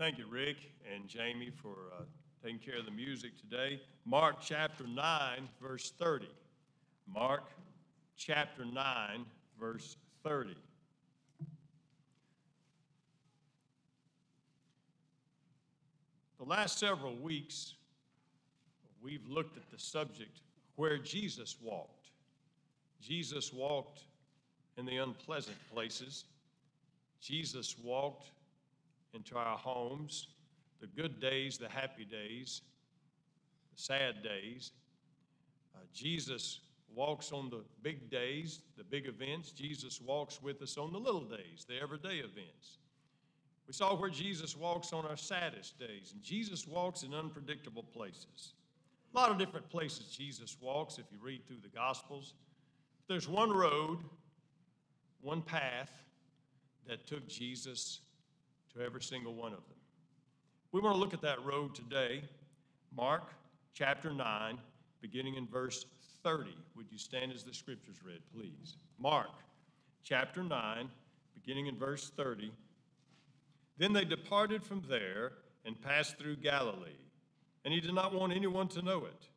Thank you, Rick and Jamie, for uh, taking care of the music today. Mark chapter 9, verse 30. Mark chapter 9, verse 30. The last several weeks, we've looked at the subject where Jesus walked. Jesus walked in the unpleasant places. Jesus walked into our homes, the good days, the happy days, the sad days. Uh, Jesus walks on the big days, the big events. Jesus walks with us on the little days, the everyday events. We saw where Jesus walks on our saddest days, and Jesus walks in unpredictable places. A lot of different places Jesus walks if you read through the Gospels. There's one road, one path that took Jesus to every single one of them. We want to look at that road today. Mark chapter 9, beginning in verse 30. Would you stand as the scriptures read, please? Mark chapter 9, beginning in verse 30. Then they departed from there and passed through Galilee. And he did not want anyone to know it.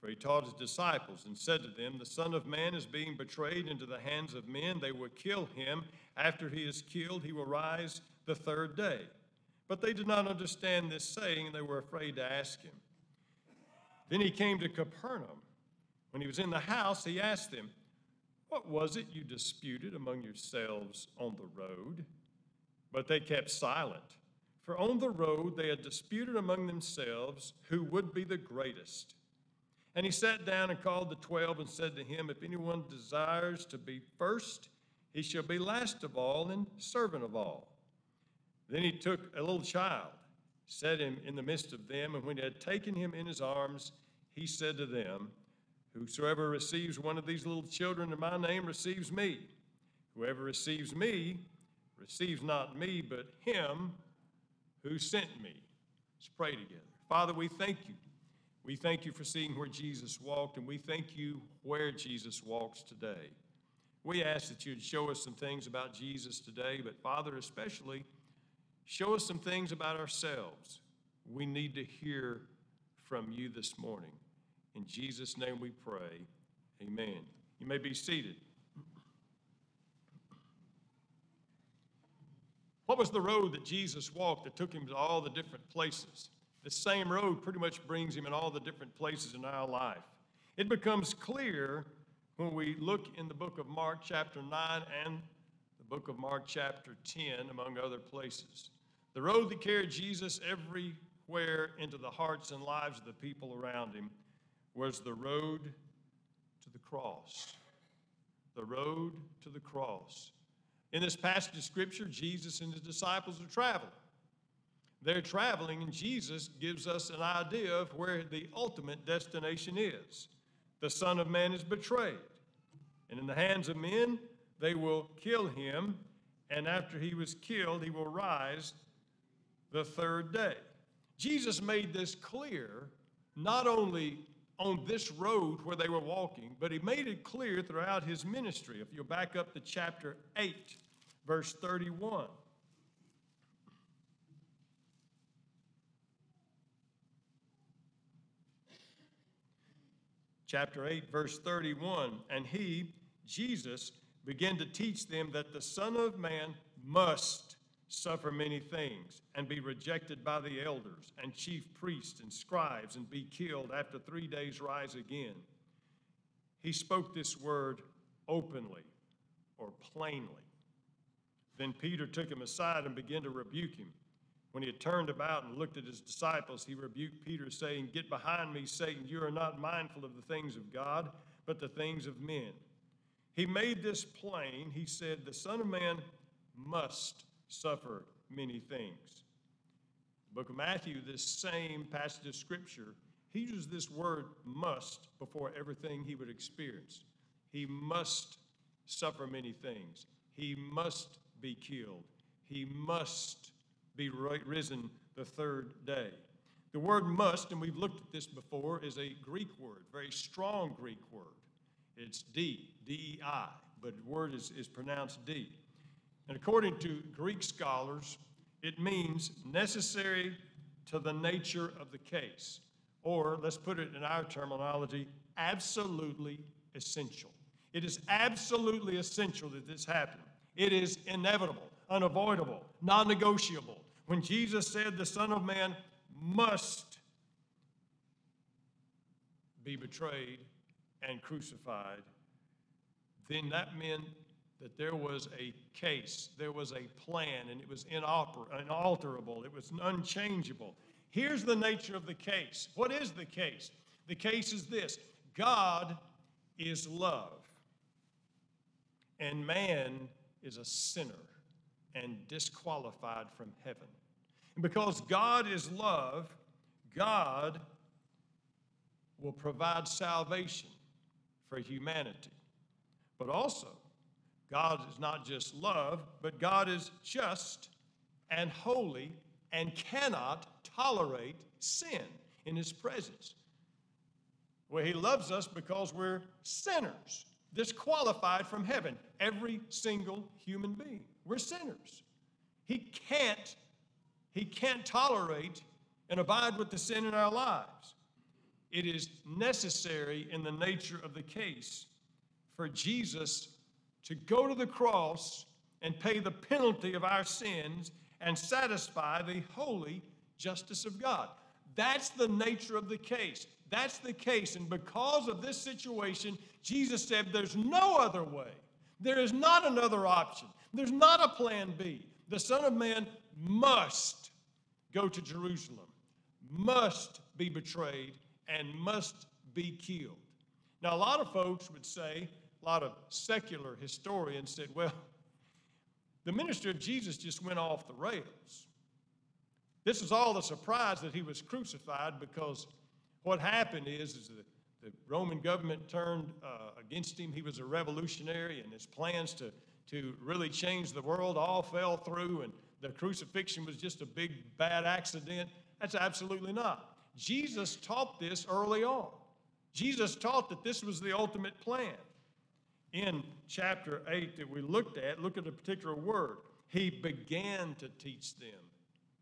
For he taught his disciples and said to them, The Son of Man is being betrayed into the hands of men. They will kill him. After he is killed, he will rise the third day. But they did not understand this saying, and they were afraid to ask him. Then he came to Capernaum. When he was in the house, he asked them, What was it you disputed among yourselves on the road? But they kept silent. For on the road they had disputed among themselves who would be the greatest. And he sat down and called the twelve and said to him, If anyone desires to be first, he shall be last of all and servant of all. Then he took a little child, set him in the midst of them, and when he had taken him in his arms, he said to them, Whosoever receives one of these little children in my name receives me. Whoever receives me receives not me, but him who sent me. Let's pray together. Father, we thank you. We thank you for seeing where Jesus walked, and we thank you where Jesus walks today. We ask that you'd show us some things about Jesus today, but Father, especially, show us some things about ourselves. We need to hear from you this morning. In Jesus' name we pray. Amen. You may be seated. What was the road that Jesus walked that took him to all the different places? The same road pretty much brings him in all the different places in our life. It becomes clear when we look in the book of Mark, chapter 9, and the book of Mark, chapter 10, among other places. The road that carried Jesus everywhere into the hearts and lives of the people around him was the road to the cross. The road to the cross. In this passage of Scripture, Jesus and his disciples are traveling. They're traveling, and Jesus gives us an idea of where the ultimate destination is. The Son of Man is betrayed, and in the hands of men, they will kill him, and after he was killed, he will rise the third day. Jesus made this clear not only on this road where they were walking, but he made it clear throughout his ministry. If you'll back up to chapter 8, verse 31. Chapter 8, verse 31. And he, Jesus, began to teach them that the Son of Man must suffer many things and be rejected by the elders and chief priests and scribes and be killed after three days rise again. He spoke this word openly or plainly. Then Peter took him aside and began to rebuke him. When he had turned about and looked at his disciples, he rebuked Peter, saying, Get behind me, Satan. You are not mindful of the things of God, but the things of men. He made this plain. He said, The Son of Man must suffer many things. The book of Matthew, this same passage of Scripture, he uses this word must before everything he would experience. He must suffer many things. He must be killed. He must be risen the third day. The word must, and we've looked at this before, is a Greek word, very strong Greek word. It's D, D I, but the word is, is pronounced D. And according to Greek scholars, it means necessary to the nature of the case. Or, let's put it in our terminology, absolutely essential. It is absolutely essential that this happen. It is inevitable, unavoidable, non negotiable. When Jesus said the Son of Man must be betrayed and crucified, then that meant that there was a case, there was a plan, and it was inoper- inalterable, it was unchangeable. Here's the nature of the case. What is the case? The case is this God is love, and man is a sinner and disqualified from heaven. And because God is love, God will provide salvation for humanity. But also, God is not just love, but God is just and holy and cannot tolerate sin in his presence. Well, he loves us because we're sinners, disqualified from heaven. Every single human being. We're sinners. He can't, he can't tolerate and abide with the sin in our lives. It is necessary in the nature of the case for Jesus to go to the cross and pay the penalty of our sins and satisfy the holy justice of God. That's the nature of the case. That's the case. And because of this situation, Jesus said, There's no other way. There is not another option. There's not a plan B. The Son of Man must go to Jerusalem, must be betrayed, and must be killed. Now, a lot of folks would say, a lot of secular historians said, well, the ministry of Jesus just went off the rails. This was all the surprise that he was crucified because what happened is, is the, the Roman government turned uh, against him. He was a revolutionary, and his plans to, to really change the world all fell through, and the crucifixion was just a big bad accident. That's absolutely not. Jesus taught this early on. Jesus taught that this was the ultimate plan in chapter 8 that we looked at, look at a particular word. He began to teach them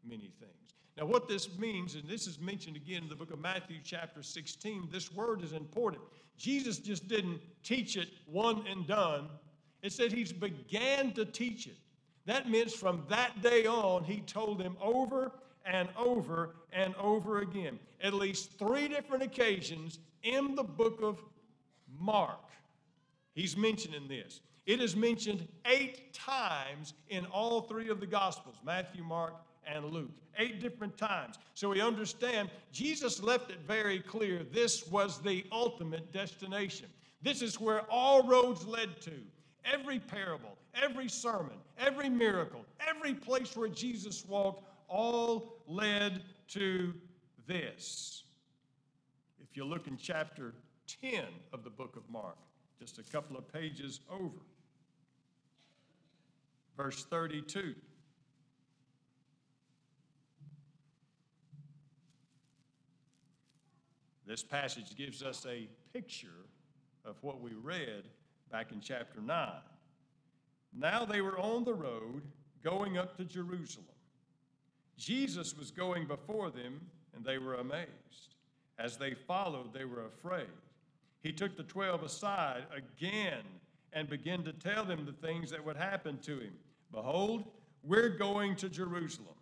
many things. Now, what this means, and this is mentioned again in the book of Matthew, chapter 16, this word is important. Jesus just didn't teach it one and done. It said he's began to teach it. That means from that day on, he told them over and over and over again. At least three different occasions in the book of Mark He's mentioning this. It is mentioned eight times in all three of the Gospels Matthew, Mark, and Luke. Eight different times. So we understand Jesus left it very clear this was the ultimate destination. This is where all roads led to. Every parable, every sermon, every miracle, every place where Jesus walked, all led to this. If you look in chapter 10 of the book of Mark, just a couple of pages over. Verse 32. This passage gives us a picture of what we read back in chapter 9. Now they were on the road going up to Jerusalem. Jesus was going before them, and they were amazed. As they followed, they were afraid he took the twelve aside again and began to tell them the things that would happen to him. Behold, we're going to Jerusalem,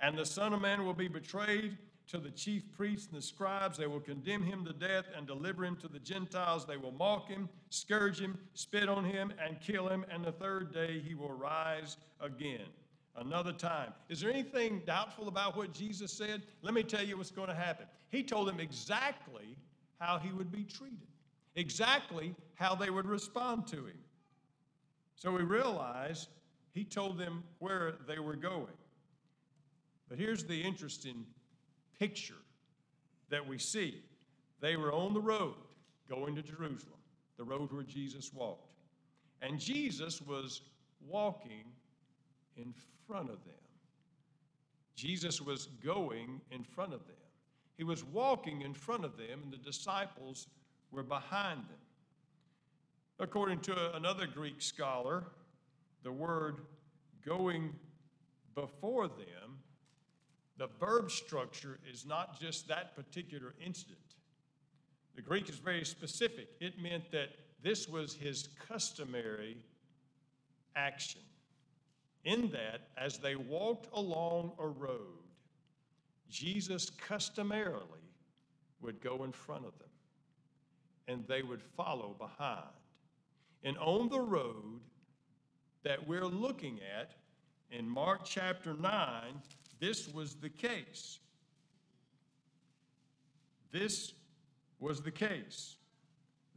and the Son of Man will be betrayed to the chief priests and the scribes. They will condemn him to death and deliver him to the Gentiles. They will mock him, scourge him, spit on him, and kill him, and the third day he will rise again. Another time. Is there anything doubtful about what Jesus said? Let me tell you what's going to happen. He told them exactly how he would be treated exactly how they would respond to him. So we realize he told them where they were going. But here's the interesting picture that we see they were on the road going to Jerusalem, the road where Jesus walked. And Jesus was walking in front of them. Jesus was going in front of them. He was walking in front of them, and the disciples were behind them. According to another Greek scholar, the word going before them the verb structure is not just that particular incident. The Greek is very specific. It meant that this was his customary action. In that, as they walked along a road, Jesus customarily would go in front of them and they would follow behind. And on the road that we're looking at in Mark chapter 9, this was the case. This was the case.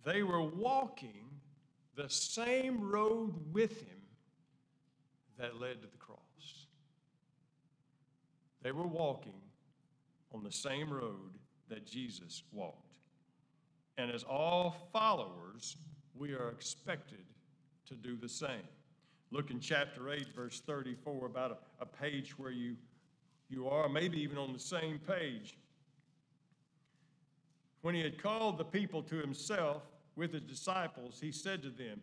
They were walking the same road with him that led to the cross. They were walking on the same road that Jesus walked. And as all followers, we are expected to do the same. Look in chapter 8, verse 34, about a, a page where you, you are, maybe even on the same page. When he had called the people to himself with his disciples, he said to them,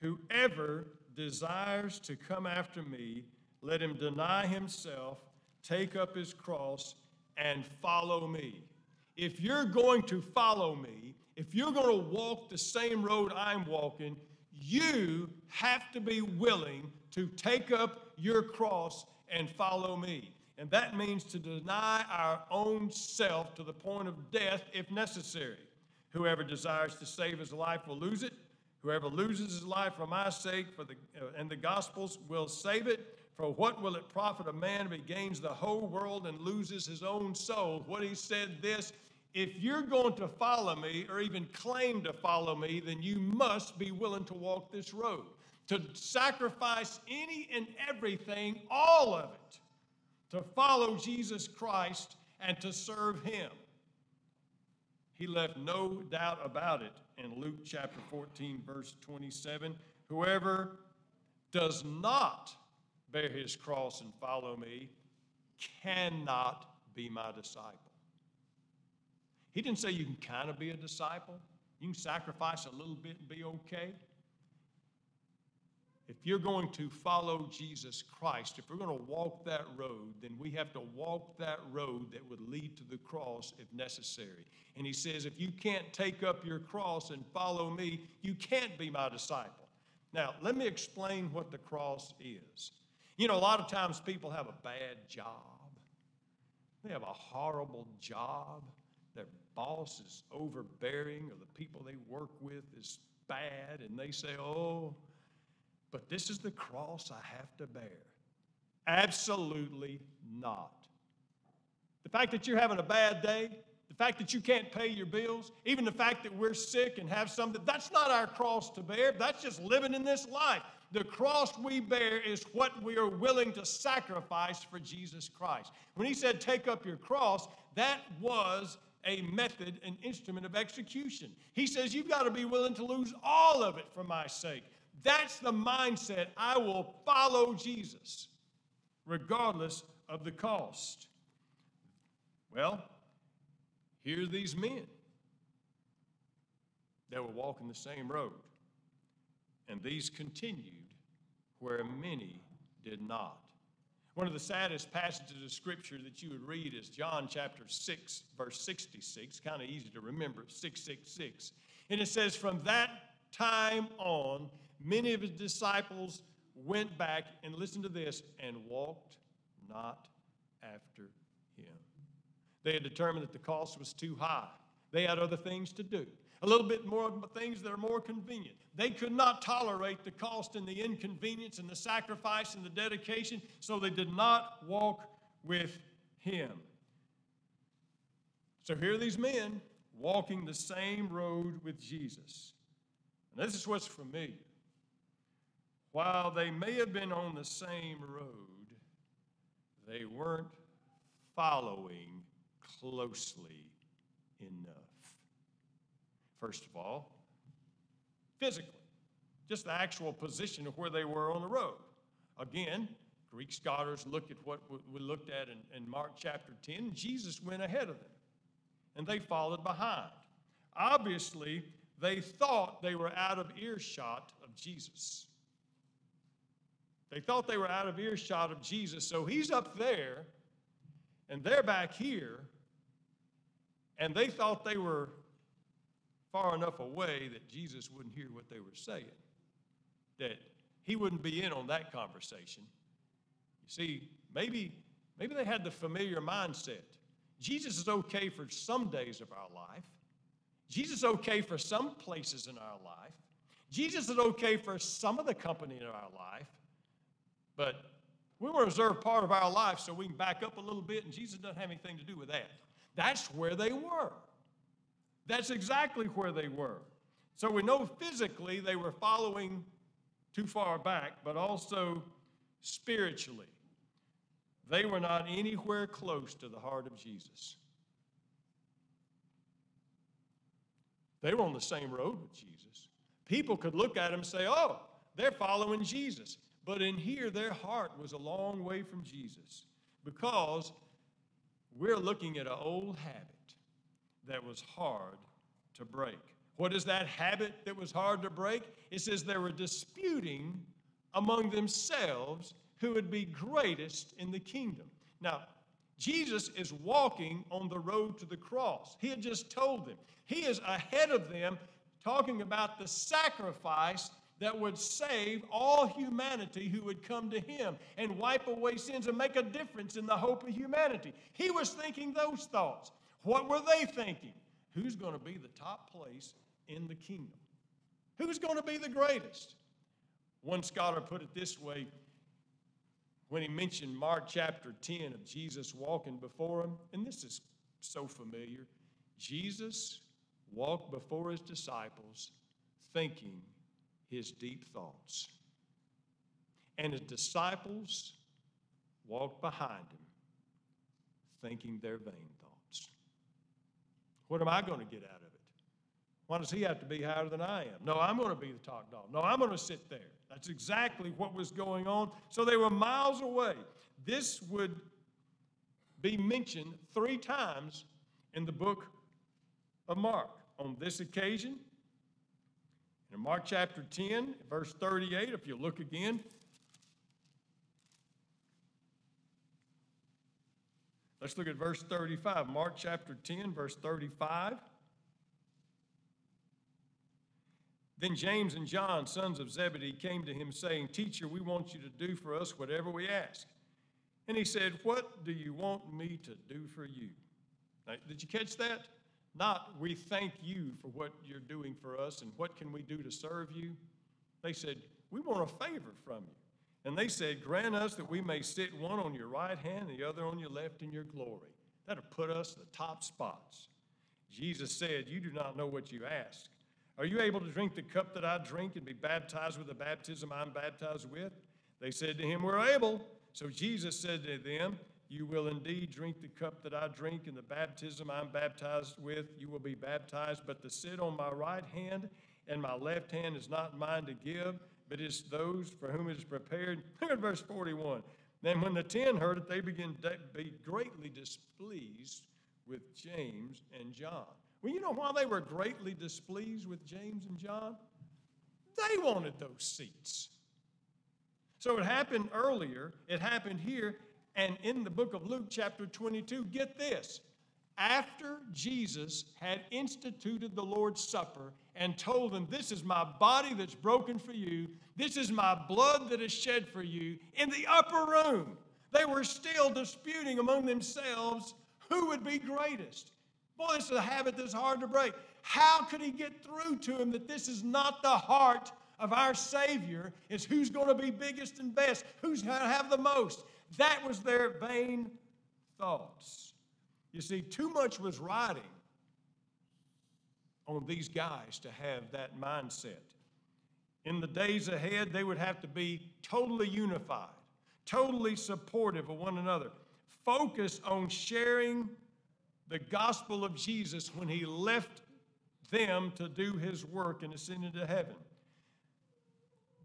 Whoever desires to come after me, let him deny himself, take up his cross, and follow me. If you're going to follow me, if you're going to walk the same road I'm walking, you have to be willing to take up your cross and follow me. And that means to deny our own self to the point of death if necessary. Whoever desires to save his life will lose it. Whoever loses his life for my sake for the, uh, and the gospel's will save it. For what will it profit a man if he gains the whole world and loses his own soul? What he said this if you're going to follow me or even claim to follow me, then you must be willing to walk this road, to sacrifice any and everything, all of it, to follow Jesus Christ and to serve him. He left no doubt about it in Luke chapter 14, verse 27. Whoever does not bear his cross and follow me cannot be my disciple. He didn't say you can kind of be a disciple, you can sacrifice a little bit and be okay. If you're going to follow Jesus Christ, if we're going to walk that road, then we have to walk that road that would lead to the cross if necessary. And he says, if you can't take up your cross and follow me, you can't be my disciple. Now, let me explain what the cross is. You know, a lot of times people have a bad job, they have a horrible job boss is overbearing or the people they work with is bad and they say, oh, but this is the cross I have to bear. Absolutely not. The fact that you're having a bad day, the fact that you can't pay your bills, even the fact that we're sick and have something, that's not our cross to bear. That's just living in this life. The cross we bear is what we are willing to sacrifice for Jesus Christ. When he said, Take up your cross, that was a method, an instrument of execution. He says, You've got to be willing to lose all of it for my sake. That's the mindset. I will follow Jesus regardless of the cost. Well, here are these men that were walking the same road, and these continued where many did not. One of the saddest passages of scripture that you would read is John chapter 6, verse 66. Kind of easy to remember, 666. And it says, From that time on, many of his disciples went back and listened to this and walked not after him. They had determined that the cost was too high, they had other things to do a little bit more of things that are more convenient. They could not tolerate the cost and the inconvenience and the sacrifice and the dedication, so they did not walk with him. So here are these men walking the same road with Jesus. And this is what's familiar. While they may have been on the same road, they weren't following closely enough. First of all, physically, just the actual position of where they were on the road. Again, Greek scholars look at what we looked at in, in Mark chapter 10. Jesus went ahead of them, and they followed behind. Obviously, they thought they were out of earshot of Jesus. They thought they were out of earshot of Jesus, so he's up there, And they're back here, and they thought they were far enough away that Jesus wouldn't hear what they were saying, that he wouldn't be in on that conversation. You see, maybe, maybe they had the familiar mindset. Jesus is okay for some days of our life. Jesus is okay for some places in our life. Jesus is okay for some of the company in our life. But we want to reserve part of our life so we can back up a little bit, and Jesus doesn't have anything to do with that. That's where they were. That's exactly where they were. So we know physically they were following too far back, but also spiritually. They were not anywhere close to the heart of Jesus. They were on the same road with Jesus. People could look at them and say, oh, they're following Jesus. But in here, their heart was a long way from Jesus because we're looking at an old habit that was hard to break. What is that habit that was hard to break? It says they were disputing among themselves who would be greatest in the kingdom. Now, Jesus is walking on the road to the cross. He had just told them. He is ahead of them, talking about the sacrifice that would save all humanity who would come to him and wipe away sins and make a difference in the hope of humanity. He was thinking those thoughts. What were they thinking? Who's going to be the top place in the kingdom? Who's going to be the greatest? One scholar put it this way when he mentioned Mark chapter 10 of Jesus walking before him, and this is so familiar. Jesus walked before his disciples thinking his deep thoughts. And his disciples walked behind him, thinking their vain. What am I going to get out of it? Why does he have to be higher than I am? No, I'm going to be the top dog. No, I'm going to sit there. That's exactly what was going on. So they were miles away. This would be mentioned three times in the book of Mark. On this occasion, in Mark chapter 10, verse 38, if you look again, let's look at verse 35. Mark chapter 10, verse 35. Then James and John, sons of Zebedee, came to him, saying, Teacher, we want you to do for us whatever we ask. And he said, What do you want me to do for you? Now, did you catch that? Not, we thank you for what you're doing for us and what can we do to serve you. They said, We want a favor from you. And they said, Grant us that we may sit one on your right hand and the other on your left in your glory. That'll put us the top spots. Jesus said, You do not know what you ask. Are you able to drink the cup that I drink and be baptized with the baptism I'm baptized with? They said to him, We're able. So Jesus said to them, you will indeed drink the cup that I drink, and the baptism I'm baptized with, you will be baptized. But to sit on my right hand and my left hand is not mine to give, but it's those for whom it is prepared. Look at verse 41. Then when the ten heard it, they began to be greatly displeased with James and John. Well, you know why they were greatly displeased with James and John? They wanted those seats. So it happened earlier, it happened here, and in the book of Luke, chapter 22, get this. After Jesus had instituted the Lord's Supper and told them, This is my body that's broken for you, this is my blood that is shed for you, in the upper room, they were still disputing among themselves who would be greatest. Boy, this is a habit that's hard to break. How could he get through to him that this is not the heart of our Savior? Is who's going to be biggest and best? Who's going to have the most? That was their vain thoughts. You see, too much was riding on these guys to have that mindset. In the days ahead, they would have to be totally unified, totally supportive of one another, focused on sharing the gospel of Jesus when he left them to do his work and ascend into heaven.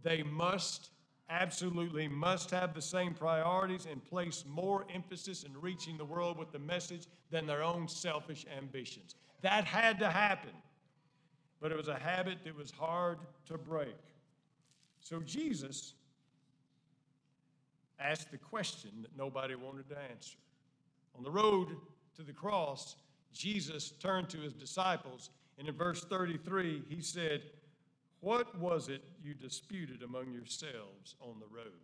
They must absolutely must have the same priorities and place more emphasis in reaching the world with the message than their own selfish ambitions. That had to happen, but it was a habit that was hard to break. So Jesus asked the question that nobody wanted to answer On the road to the cross, Jesus turned to his disciples, and in verse 33, he said, What was it you disputed among yourselves on the road?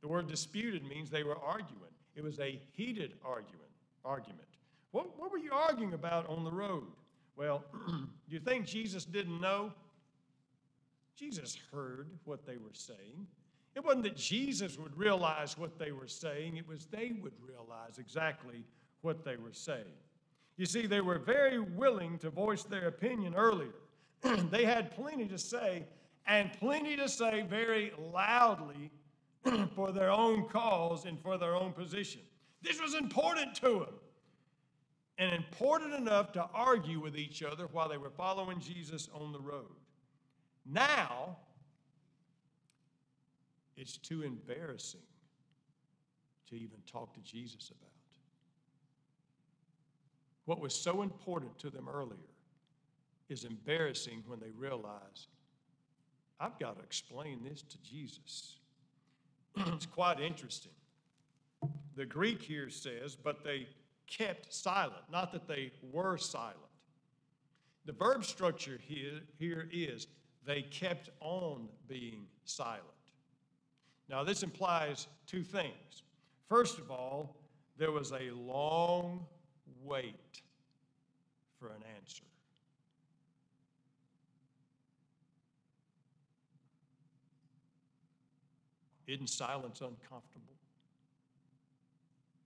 The word disputed means they were arguing. It was a heated argument. argument. What, what were you arguing about on the road? Well, do you think Jesus didn't know? Jesus heard what they were saying. It wasn't that Jesus would realize what they were saying, it was they would realize exactly what they were saying. You see, they were very willing to voice their opinion earlier. They had plenty to say, and plenty to say very loudly for their own cause and for their own position. This was important to them, and important enough to argue with each other while they were following Jesus on the road. Now, it's too embarrassing to even talk to Jesus about. What was so important to them earlier is embarrassing when they realize, I've got to explain this to Jesus. it's quite interesting. The Greek here says, but they kept silent, not that they were silent. The verb structure here, here is they kept on being silent. Now, this implies two things. First of all, there was a long wait for an answer. Isn't silence uncomfortable?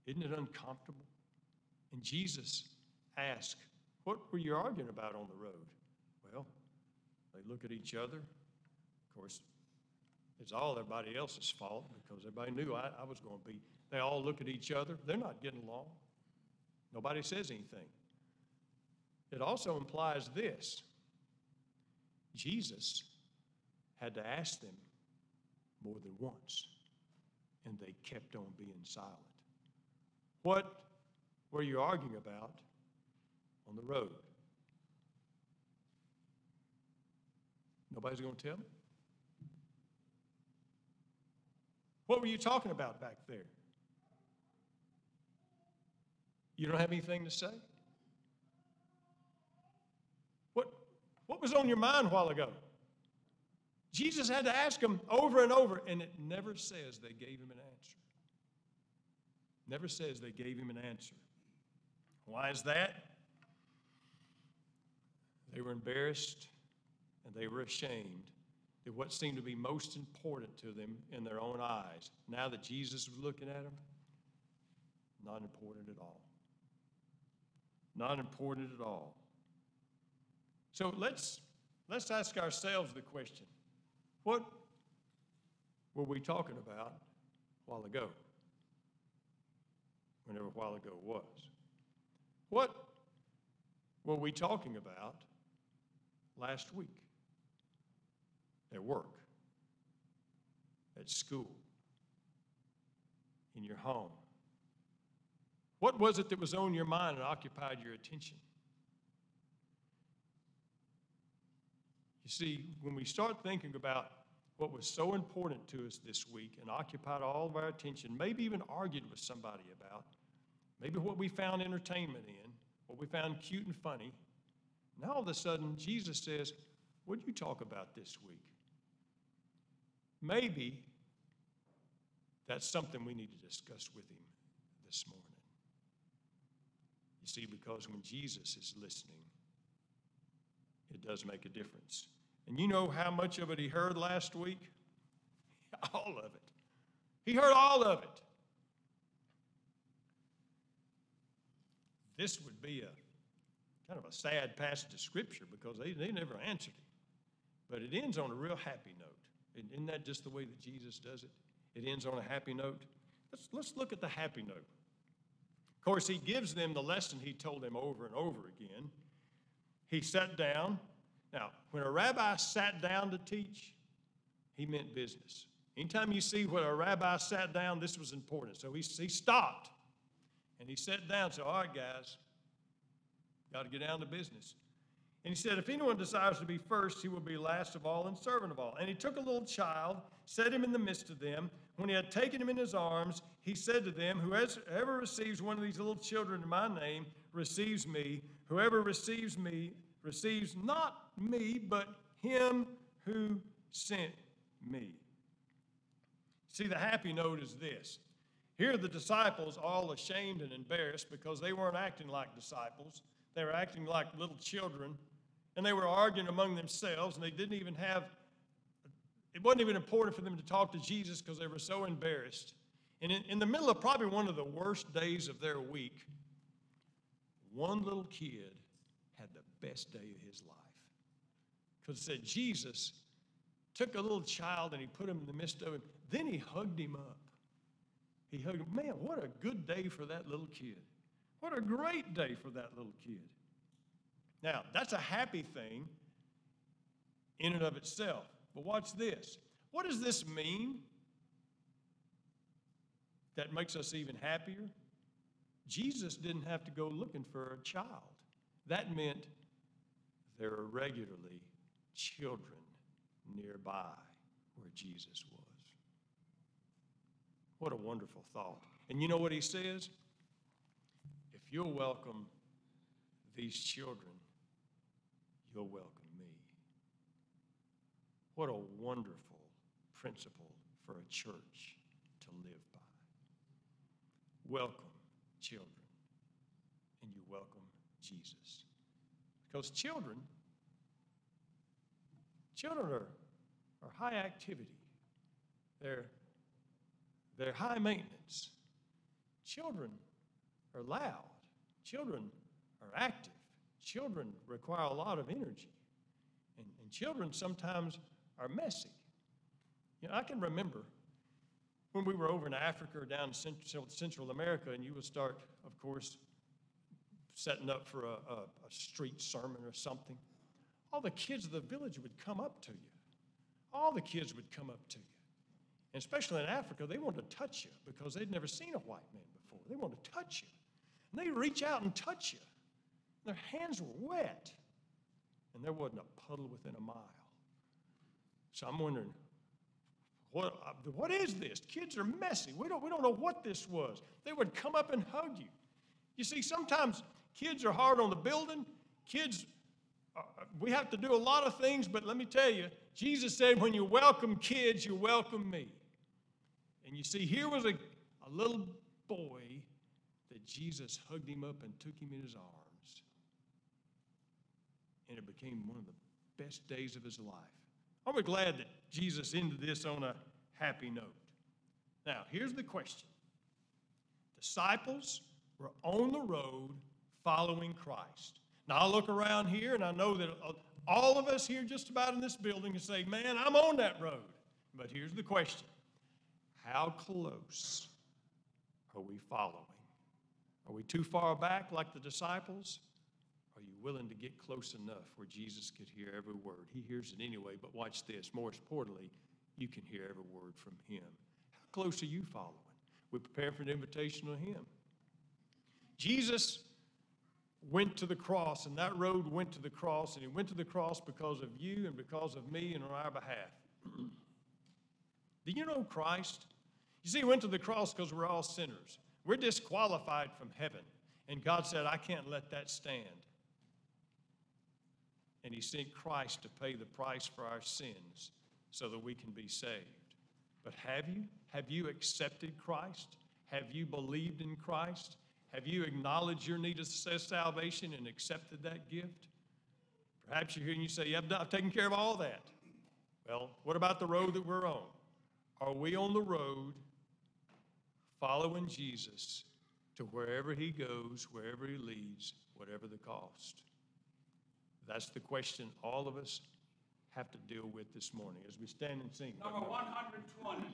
Isn't it uncomfortable? And Jesus asked, What were you arguing about on the road? Well, they look at each other. Of course, it's all everybody else's fault because everybody knew I, I was going to be. They all look at each other. They're not getting along. Nobody says anything. It also implies this Jesus had to ask them more than once, and they kept on being silent. What were you arguing about on the road? Nobody's going to tell me? What were you talking about back there? You don't have anything to say? What, what was on your mind a while ago? Jesus had to ask them over and over, and it never says they gave him an answer. Never says they gave him an answer. Why is that? They were embarrassed and they were ashamed that what seemed to be most important to them in their own eyes, now that Jesus was looking at them, not important at all. Not important at all. So let's let's ask ourselves the question: What were we talking about a while ago? Whenever a while ago was. What were we talking about last week? At work, at school, in your home, what was it that was on your mind and occupied your attention? You see, when we start thinking about what was so important to us this week and occupied all of our attention, maybe even argued with somebody about, maybe what we found entertainment in, what we found cute and funny, now all of a sudden Jesus says, What did you talk about this week? Maybe that's something we need to discuss with him this morning. You see, because when Jesus is listening, it does make a difference. And you know how much of it he heard last week? All of it. He heard all of it. This would be a kind of a sad passage of scripture because they, they never answered him. But it ends on a real happy note. Isn't that just the way that Jesus does it? It ends on a happy note. Let's, let's look at the happy note Of course, he gives them the lesson he told them over and over again. He sat down. Now, when a rabbi sat down to teach, he meant business. Anytime you see where a rabbi sat down, this was important. So he, he stopped and he sat down and said, All right, guys, got to get down to business. And he said, If anyone desires to be first, he will be last of all and servant of all. And he took a little child, set him in the midst of them, when he had taken him in his arms, he said to them, Whoever receives one of these little children in my name receives me. Whoever receives me receives not me, but him who sent me. See, the happy note is this. Here, the disciples all ashamed and embarrassed because they weren't acting like disciples. They were acting like little children, and they were arguing among themselves, and they didn't even have it wasn't even important for them to talk to Jesus because they were so embarrassed. And in, in the middle of probably one of the worst days of their week, one little kid had the best day of his life. Because it said Jesus took a little child and he put him in the midst of him. Then he hugged him up. He hugged him. Man, what a good day for that little kid. What a great day for that little kid. Now, that's a happy thing in and of itself. But watch this. What does this mean that makes us even happier? Jesus didn't have to go looking for a child. That meant there are regularly children nearby where Jesus was. What a wonderful thought. And you know what he says? If you'll welcome these children, you'll welcome me. what a wonderful principle for a church to live by. Welcome, children, and you welcome Jesus. Because children, children are, are high activity. They're, they're high maintenance. Children are loud. Children are active. Children require a lot of energy. And, and children sometimes are messy. You know, I can remember when we were over in Africa or down in Central, America, and you would start, of course, setting up for a, a, a street sermon or something. All the kids of the village would come up to you. All the kids would come up to you. And especially in Africa, they wanted to touch you because they'd never seen a white man before. They wanted to touch you. And they'd reach out and touch you. Their hands were wet. And there wasn't a puddle within a mile. So I'm wondering, what, what is this? Kids are messy. We don't, we don't know what this was. They would come up and hug you. You see, sometimes kids are hard on the building. Kids, uh, we have to do a lot of things, but let me tell you, Jesus said, when you welcome kids, you welcome me. And you see, here was a, a little boy that Jesus hugged him up and took him in his arms. And it became one of the best days of his life. Are we glad that Jesus ended this on a happy note? Now, here's the question Disciples were on the road following Christ. Now, I look around here and I know that uh, all of us here, just about in this building, can say, Man, I'm on that road. But here's the question How close are we following? Are we too far back like the disciples? Willing to get close enough where Jesus could hear every word? He hears it anyway, but watch this. More importantly, you can hear every word from Him. How close are you following? We prepare for an invitation to Him. Jesus went to the cross, and that road went to the cross, and He went to the cross because of you and because of me and on our behalf. Do you know Christ? You see, He went to the cross because we're all sinners. We're disqualified from heaven. And God said, I can't let that stand and he sent Christ to pay the price for our sins so that we can be saved. But have you? Have you accepted Christ? Have you believed in Christ? Have you acknowledged your need of salvation and accepted that gift? Perhaps you're here and you say, yeah, I've taken care of all that. Well, what about the road that we're on? Are we on the road following Jesus to wherever he goes, wherever he leads, whatever the cost? That's the question all of us have to deal with this morning as we stand and sing. Number 120.